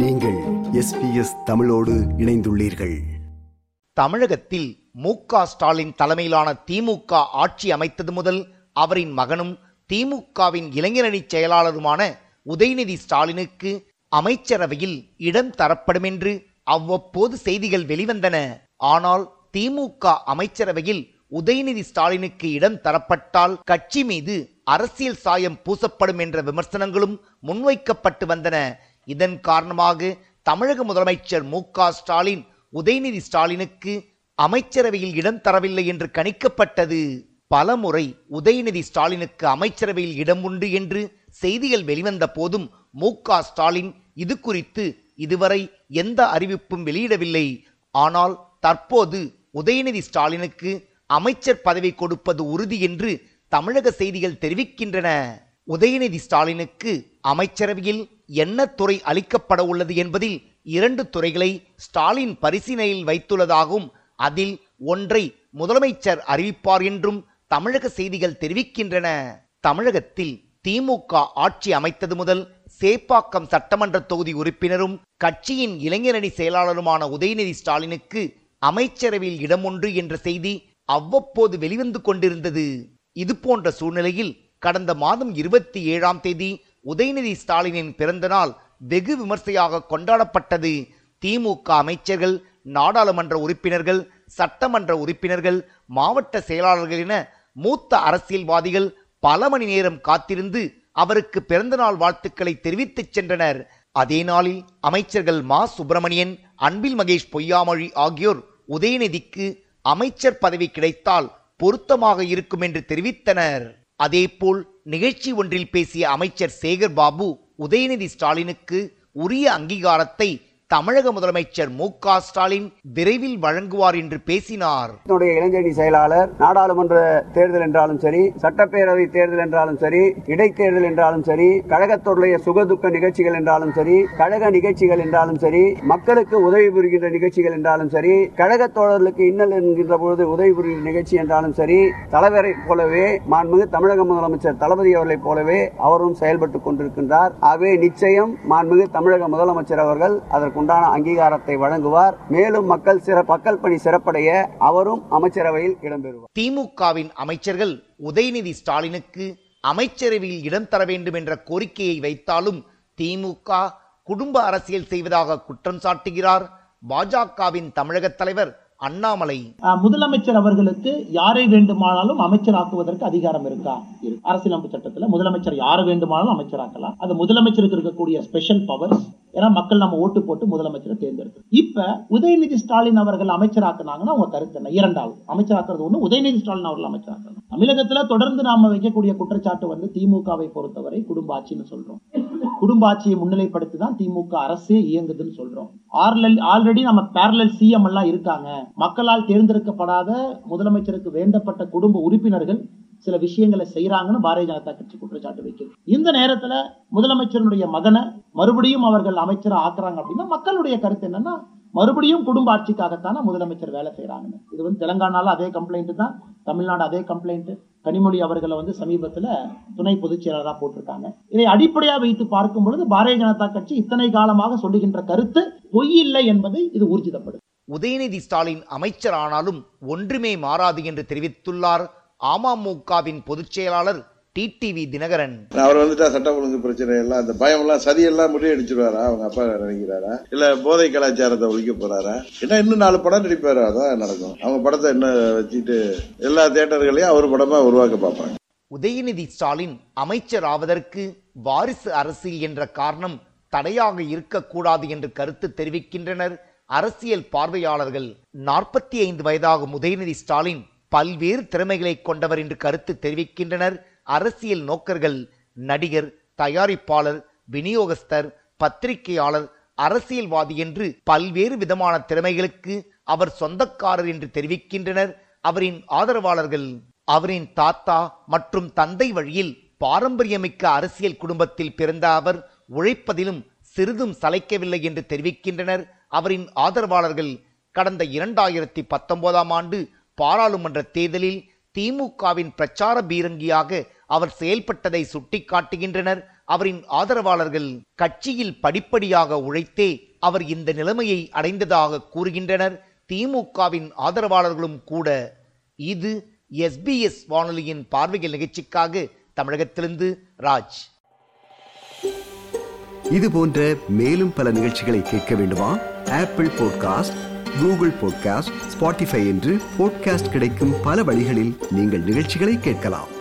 நீங்கள் எஸ்பிஎஸ் தமிழோடு இணைந்துள்ளீர்கள். தமிழகத்தில் மு க ஸ்டாலின் தலைமையிலான திமுக ஆட்சி அமைத்தது முதல் அவரின் மகனும் திமுகவின் இளைஞரணி செயலாளருமான உதயநிதி ஸ்டாலினுக்கு அமைச்சரவையில் இடம் தரப்படும் என்று அவ்வப்போது செய்திகள் வெளிவந்தன. ஆனால் திமுக அமைச்சரவையில் உதயநிதி ஸ்டாலினுக்கு இடம் தரப்பட்டால் கட்சி மீது அரசியல் சாயம் பூசப்படும் என்ற விமர்சனங்களும் முன்வைக்கப்பட்டு வந்தன. இதன் காரணமாக தமிழக முதலமைச்சர் மு ஸ்டாலின் உதயநிதி ஸ்டாலினுக்கு அமைச்சரவையில் இடம் தரவில்லை என்று கணிக்கப்பட்டது. பலமுறை உதயநிதி ஸ்டாலினுக்கு அமைச்சரவையில் இடம் உண்டு என்று செய்திகள் வெளிவந்த போதும் மு ஸ்டாலின் இது குறித்து இதுவரை எந்த அறிவிப்பும் வெளியிடவில்லை. ஆனால் தற்போது உதயநிதி ஸ்டாலினுக்கு அமைச்சர் பதவி கொடுப்பது உறுதி என்று தமிழக செய்திகள் தெரிவிக்கின்றன. உதயநிதி ஸ்டாலினுக்கு அமைச்சரவையில் என்ன துறை அளிக்கப்பட உள்ளது என்பதில் இரண்டு துறைகளை ஸ்டாலின் பரிசீலனையில் வைத்துள்ளதாகவும் அதில் ஒன்றை முதலமைச்சர் அறிவிப்பார் என்றும் தமிழக செய்திகள் தெரிவிக்கின்றன. தமிழகத்தில் திமுக ஆட்சி அமைத்தது முதல் சேப்பாக்கம் சட்டமன்ற தொகுதி உறுப்பினரும் கட்சியின் இளைஞரணி செயலாளருமான உதயநிதி ஸ்டாலினுக்கு அமைச்சரவையில் இடம் ஒன்று என்ற செய்தி அவ்வப்போது வெளிவந்து கொண்டிருந்தது. இதுபோன்ற சூழ்நிலையில் கடந்த மாதம் இருபத்தி ஏழாம் தேதி உதயநிதி ஸ்டாலினின் பிறந்த நாள் வெகு விமர்சையாக கொண்டாடப்பட்டது. திமுக அமைச்சர்கள் நாடாளுமன்ற உறுப்பினர்கள் சட்டமன்ற உறுப்பினர்கள் மாவட்ட செயலாளர்கள் என மூத்த அரசியல்வாதிகள் பல மணி நேரம் காத்திருந்து அவருக்கு பிறந்தநாள் வாழ்த்துக்களை தெரிவித்துச் சென்றனர். அதே நாளில் அமைச்சர்கள் மா. சுப்பிரமணியன் அன்பில் மகேஷ் பொய்யாமொழி ஆகியோர் உதயநிதிக்கு அமைச்சர் பதவி கிடைத்தால் பொருத்தமாக இருக்கும் என்று தெரிவித்தனர். அதேபோல் நிகழ்ச்சி ஒன்றில் பேசிய அமைச்சர் சேகர் பாபு உதயநிதி ஸ்டாலினுக்கு உரிய அங்கீகாரத்தை தமிழக முதலமைச்சர் மு க ஸ்டாலின் விரைவில் வழங்குவார் என்று பேசினார். என்னுடைய இளைஞரணி செயலாளர் நாடாளுமன்ற தேர்தல் என்றாலும் சரி சட்டப்பேரவை தேர்தல் என்றாலும் சரி இடைத்தேர்தல் என்றாலும் சரி கழகத்துடைய சுகதுக்க நிகழ்ச்சிகள் என்றாலும் சரி கழக நிகழ்ச்சிகள் என்றாலும் சரி மக்களுக்கு உதவி புரிகின்ற நிகழ்ச்சிகள் என்றாலும் சரி கழகத் தோழர்களுக்கு இன்னல் என்கின்ற பொழுது உதவி புரிகின்ற நிகழ்ச்சி என்றாலும் சரி தலைவரை போலவே மாண்புமிகு தமிழக முதலமைச்சர் தளபதி அவர்களைப் போலவே அவரும் செயல்பட்டுக் கொண்டிருக்கின்றார். ஆகவே நிச்சயம் மாண்புமிகு தமிழக முதலமைச்சர் அவர்கள் அதற்கு உண்டான அங்கீகாரத்தை வழங்குவார். மேலும் மக்கள் சிற மக்கள் பணி சிறப்படைய அவரும் அமைச்சரவையில் இடம்பெறுவார். திமுகவின் அமைச்சர்கள் உதயநிதி ஸ்டாலினுக்கு அமைச்சரவையில் இடம் தர வேண்டும் என்ற கோரிக்கையை வைத்தாலும் திமுக குடும்ப அரசியல் செய்வதாக குற்றம் சாட்டுகிறார். பாஜகவின் தமிழக தலைவர் அண்ணாமலை. முதலமைச்சர் அவர்களுக்கு யாரை வேண்டுமானாலும் அமைச்சராக்குவதற்கு அதிகாரம் இருக்கா? அரசியலமைப்பு சட்டத்துல முதலமைச்சர் யாரை வேண்டுமானாலும் அமைச்சராக்கலாம். அது முதலமைச்சருக்கு இருக்கக்கூடிய ஸ்பெஷல் பவர்ஸ் ஏன்னா மக்கள் நம்ம ஓட்டு போட்டு முதலமைச்சரை தேர்ந்தெடுத்து இப்ப உதயநிதி ஸ்டாலின் அவர்கள் அமைச்சராக்குனாங்கன்னா உங்க கருத்து என்ன? இரண்டாவது அமைச்சராக்குறது ஒண்ணு உதயநிதி ஸ்டாலின் அவர்கள் அமைச்சராக்கணும். தமிழகத்துல தொடர்ந்து நாம வைக்கக்கூடிய குற்றச்சாட்டு வந்து திமுகவை பொறுத்தவரை குடும்ப ஆட்சின்னு சொல்றோம். குடும்ப ஆட்சியை முன்னிலைப்படுத்தி தான் திமுக அரசே இயங்குதுன்னு சொல்றோம். ஆல்ரெடி நம்ம பேரலல் சிஎம் எல்லாம் இருக்காங்க. மக்களால் தேர்ந்தெடுக்கப்படாத முதலமைச்சருக்கு வேண்டப்பட்ட குடும்ப உறுப்பினர்கள் சில விஷயங்களை செய்யறாங்கன்னு பாரதிய ஜனதா கட்சி குற்றச்சாட்டு வைக்குது. இந்த நேரத்துல முதலமைச்சருடைய மகனை மறுபடியும் அவர்கள் அமைச்சரை ஆக்குறாங்க அப்படின்னா மக்களுடைய கருத்து என்னன்னா மறுபடியும் குடும்ப ஆட்சிக்காகத்தானே முதலமைச்சர் வேலை செய்கிறாங்கன்னு இது வந்து தெலங்கானால அதே கம்ப்ளைண்ட் தான் தமிழ்நாடு அதே கம்ப்ளைண்ட் கனிமொழி அவர்களை வந்து சமீபத்தில் துணை பொதுச் செயலராக போட்டிருக்காங்க. இதை அடிப்படையா வைத்து பார்க்கும் பொழுது பாரதிய ஜனதா கட்சி இத்தனை காலமாக சொல்லுகின்ற கருத்து பொய் இல்லை என்பதை இது ஊர்ஜிதப்படும் உதயநிதி ஸ்டாலின் அமைச்சர் ஆனாலும் ஒன்றுமே மாறாது என்று தெரிவித்துள்ளார் அமமுகவின் பொதுச் செயலாளர் டிடிவி தினகரன். அவர் வந்துட்டா சட்டம் ஒழுங்கு பிரச்சனை எல்லாம் அந்த பயம் எல்லாம் சதியெல்லாம் முறியடிச்சிருவாரா அவங்க அப்பா நினைக்கிறாரா இல்ல போதை கலாச்சாரத்தை ஒழிக்க போறாரா? என்ன இன்னும் நாலு படம் நடிப்பாரு? அதான் நடக்கும். அவங்க படத்தை என்ன வச்சுட்டு எல்லா தியேட்டர்களையும் அவர் படமா உருவாக்க பார்ப்பாங்க. உதயநிதி ஸ்டாலின் அமைச்சர் ஆவதற்கு வாரிசு அரசியல் என்ற காரணம் தடையாக இருக்கக்கூடாது என்று கருத்து தெரிவிக்கின்றனர் அரசியல் பார்வையாளர்கள். நாற்பத்தி ஐந்து வயதாகும் உதயநிதி ஸ்டாலின் பல்வேறு திறமைகளை கொண்டவர் என்று கருத்து தெரிவிக்கின்றனர். அரசியல் நோக்கர்கள் நடிகர் தயாரிப்பாளர் விநியோகஸ்தர் பத்திரிகையாளர் அரசியல்வாதி என்று பல்வேறு விதமான திறமைகளுக்கு அவர் சொந்தக்காரர் என்று தெரிவிக்கின்றனர் அவரின் ஆதரவாளர்கள். அவரின் தாத்தா மற்றும் தந்தை வழியில் பாரம்பரியமிக்க அரசியல் குடும்பத்தில் பிறந்த அவர் உழைப்பதிலும் சிறிதும் சளைக்கவில்லை என்று தெரிவிக்கின்றனர் அவரின் ஆதரவாளர்கள். கடந்த இரண்டாயிரத்தி பத்தொன்பதாம் ஆண்டு பாராளுமன்ற தேர்தலில் திமுகவின் பிரச்சார பீரங்கியாக அவர் செயல்பட்டதை சுட்டிக்காட்டுகின்றனர். அவரின் ஆதரவாளர்கள் கட்சியில் படிப்படியாக உழைத்தே அவர் இந்த நிலைமையை அடைந்ததாக கூறுகின்றனர். திமுகவின் ஆதரவாளர்களும் கூட இது எஸ்பிஎஸ் வானொலியின் பார்வைகள் நிகழ்ச்சிக்காக தமிழகத்திலிருந்து ராஜ். இது போன்ற மேலும் பல நிகழ்ச்சிகளை கேட்க வேண்டுமா? Apple podcast Google podcast Spotify என்று பாட்காஸ்ட் கிடைக்கும் பல வழிகளில் நீங்கள் நிகழ்ச்சிகளை கேட்கலாம்.